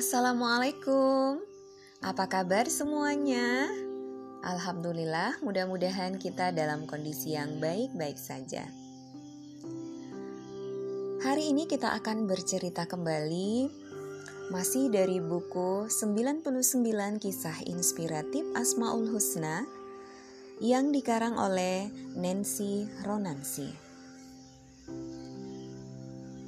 Assalamualaikum. Apa kabar semuanya? Alhamdulillah, mudah-mudahan kita dalam kondisi yang baik-baik saja. Hari ini kita akan bercerita kembali masih dari buku 99 Kisah Inspiratif Asmaul Husna yang dikarang oleh Nancy Ronansi.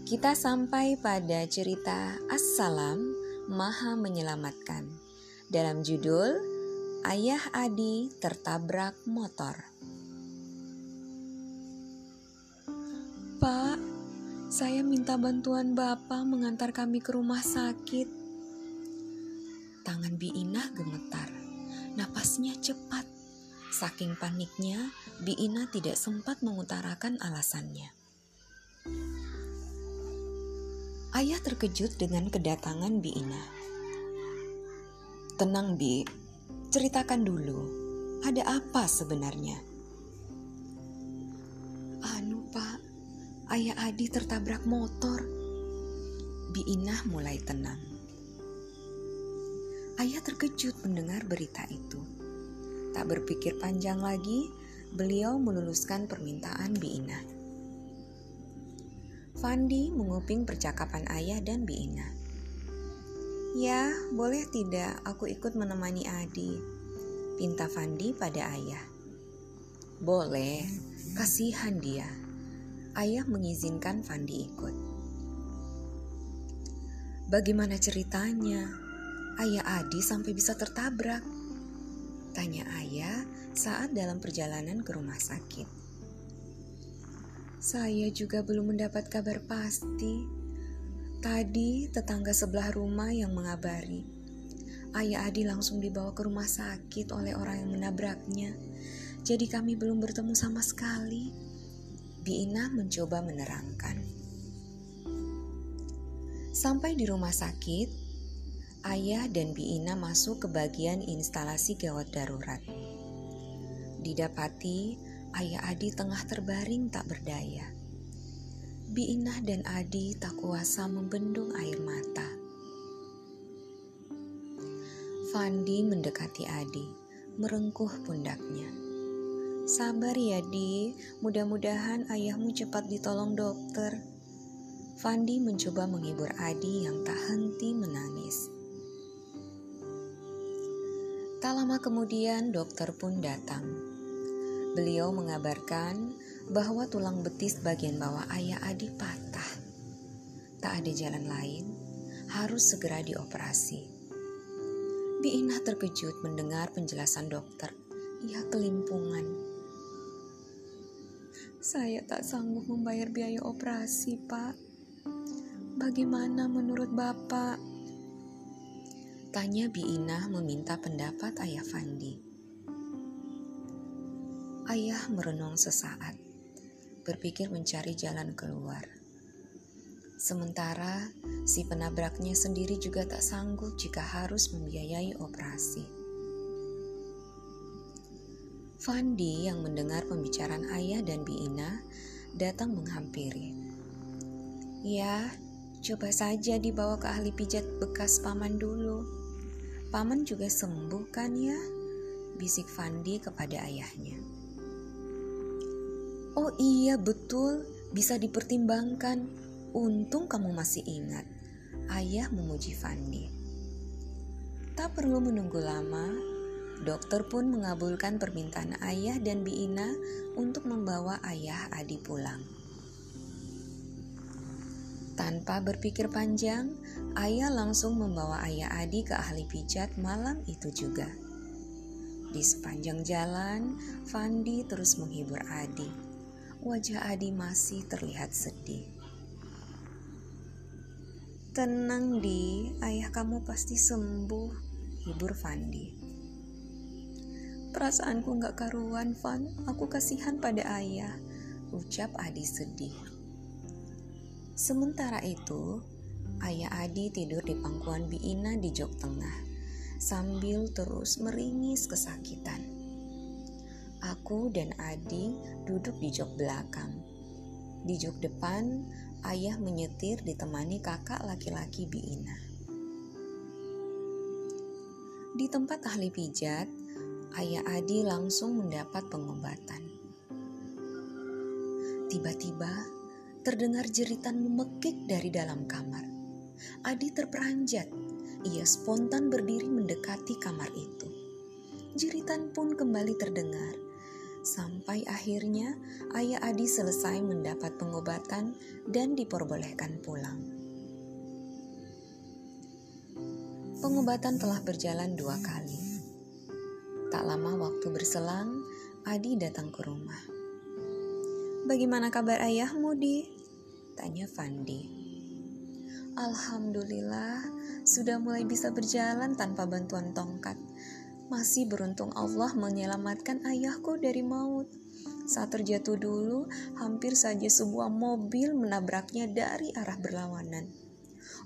Kita sampai pada cerita Assalam Maha Menyelamatkan dalam judul Ayah Adi tertabrak motor. Pak, saya minta bantuan Bapak mengantar kami ke rumah sakit. Tangan Bi Inah gemetar, napasnya cepat. Saking paniknya, Bi Inah tidak sempat mengutarakan alasannya. Ayah terkejut dengan kedatangan Bi Inah. Tenang Bi, ceritakan dulu, ada apa sebenarnya? Anu pak, ayah Adi tertabrak motor. Bi Inah mulai tenang. Ayah terkejut mendengar berita itu. Tak berpikir panjang lagi, beliau meluluskan permintaan Bi Inah. Fandi menguping percakapan ayah dan Bi Ina. Ya, boleh tidak aku ikut menemani Adi? Pinta Fandi pada ayah. Boleh, kasihan dia. Ayah mengizinkan Fandi ikut. Bagaimana ceritanya? Ayah Adi sampai bisa tertabrak? Tanya ayah saat dalam perjalanan ke rumah sakit. Saya juga belum mendapat kabar pasti. Tadi tetangga sebelah rumah yang mengabari. Ayah Adi langsung dibawa ke rumah sakit oleh orang yang menabraknya. Jadi kami belum bertemu sama sekali. Bi Ina mencoba menerangkan. Sampai di rumah sakit, Ayah dan Bi Ina masuk ke bagian instalasi gawat darurat. Didapati ayah Adi tengah terbaring tak berdaya. Bi Inah dan Adi tak kuasa membendung air mata. Fandi mendekati Adi, merengkuh pundaknya. Sabar ya Di, mudah-mudahan ayahmu cepat ditolong dokter. Fandi mencoba menghibur Adi yang tak henti menangis. Tak lama kemudian dokter pun datang. Beliau mengabarkan bahwa tulang betis bagian bawah ayah Adi patah. Tak ada jalan lain, harus segera dioperasi. Bi Inah terkejut mendengar penjelasan dokter. Ia kelimpungan. Saya tak sanggup membayar biaya operasi, Pak. Bagaimana menurut Bapak? Tanya Bi Inah meminta pendapat Ayah Fandi. Ayah merenung sesaat, berpikir mencari jalan keluar. Sementara si penabraknya sendiri juga tak sanggup jika harus membiayai operasi. Fandi yang mendengar pembicaraan ayah dan Biina datang menghampiri. Ya, coba saja dibawa ke ahli pijat bekas paman dulu. Paman juga sembuh kan ya? Bisik Fandi kepada ayahnya. Oh iya betul, bisa dipertimbangkan. Untung kamu masih ingat. Ayah memuji Fandi. Tak perlu menunggu lama, dokter pun mengabulkan permintaan ayah dan Bi Ina untuk membawa ayah Adi pulang. Tanpa berpikir panjang, ayah langsung membawa ayah Adi ke ahli pijat malam itu juga. Di sepanjang jalan, Fandi terus menghibur Adi wajah Adi masih terlihat sedih. Tenang di, ayah kamu pasti sembuh, hibur Fandi. Perasaanku gak karuan, Van. Aku kasihan pada ayah, ucap Adi sedih. Sementara itu, ayah Adi tidur di pangkuan Biina di jok tengah, sambil terus meringis kesakitan. Aku dan Adi duduk di jok belakang. Di jok depan, ayah menyetir ditemani kakak laki-laki Biina. Di tempat ahli pijat, Ayah Adi langsung mendapat pengobatan. Tiba-tiba terdengar jeritan memekik dari dalam kamar. Adi terperanjat. Ia spontan berdiri mendekati kamar itu. Jeritan pun kembali terdengar. Sampai akhirnya ayah Adi selesai mendapat pengobatan dan diperbolehkan pulang. Pengobatan telah berjalan dua kali. Tak lama waktu berselang, Adi datang ke rumah. Bagaimana kabar ayahmu, Di? Tanya Fandi. Alhamdulillah, sudah mulai bisa berjalan tanpa bantuan tongkat. Masih beruntung Allah menyelamatkan ayahku dari maut. Saat terjatuh dulu, hampir saja sebuah mobil menabraknya dari arah berlawanan.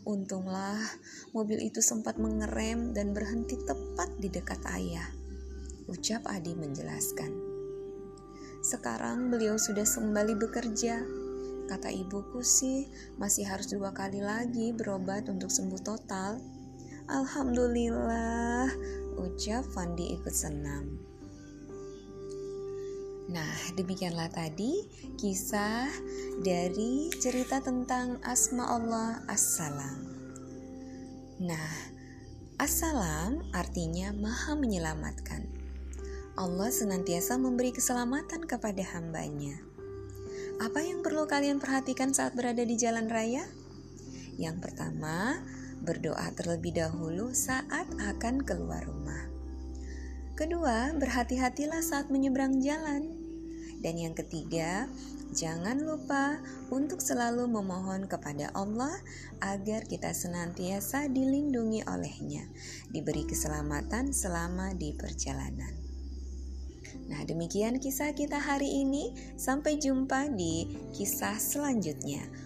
Untunglah, mobil itu sempat mengerem dan berhenti tepat di dekat ayah. Ucap Adi menjelaskan. Sekarang beliau sudah kembali bekerja. Kata ibuku sih, masih harus dua kali lagi berobat untuk sembuh total. Alhamdulillah, ucap Fandi ikut senang. Nah, demikianlah tadi kisah dari cerita tentang Asma Allah Assalam. Nah, Assalam artinya maha menyelamatkan. Allah senantiasa memberi keselamatan kepada hambanya. Apa yang perlu kalian perhatikan saat berada di jalan raya? Yang pertama, berdoa terlebih dahulu saat akan keluar rumah. Kedua, berhati-hatilah saat menyeberang jalan. Dan yang ketiga, jangan lupa untuk selalu memohon kepada Allah agar kita senantiasa dilindungi olehnya, diberi keselamatan selama di perjalanan. Nah, demikian kisah kita hari ini. Sampai jumpa di kisah selanjutnya.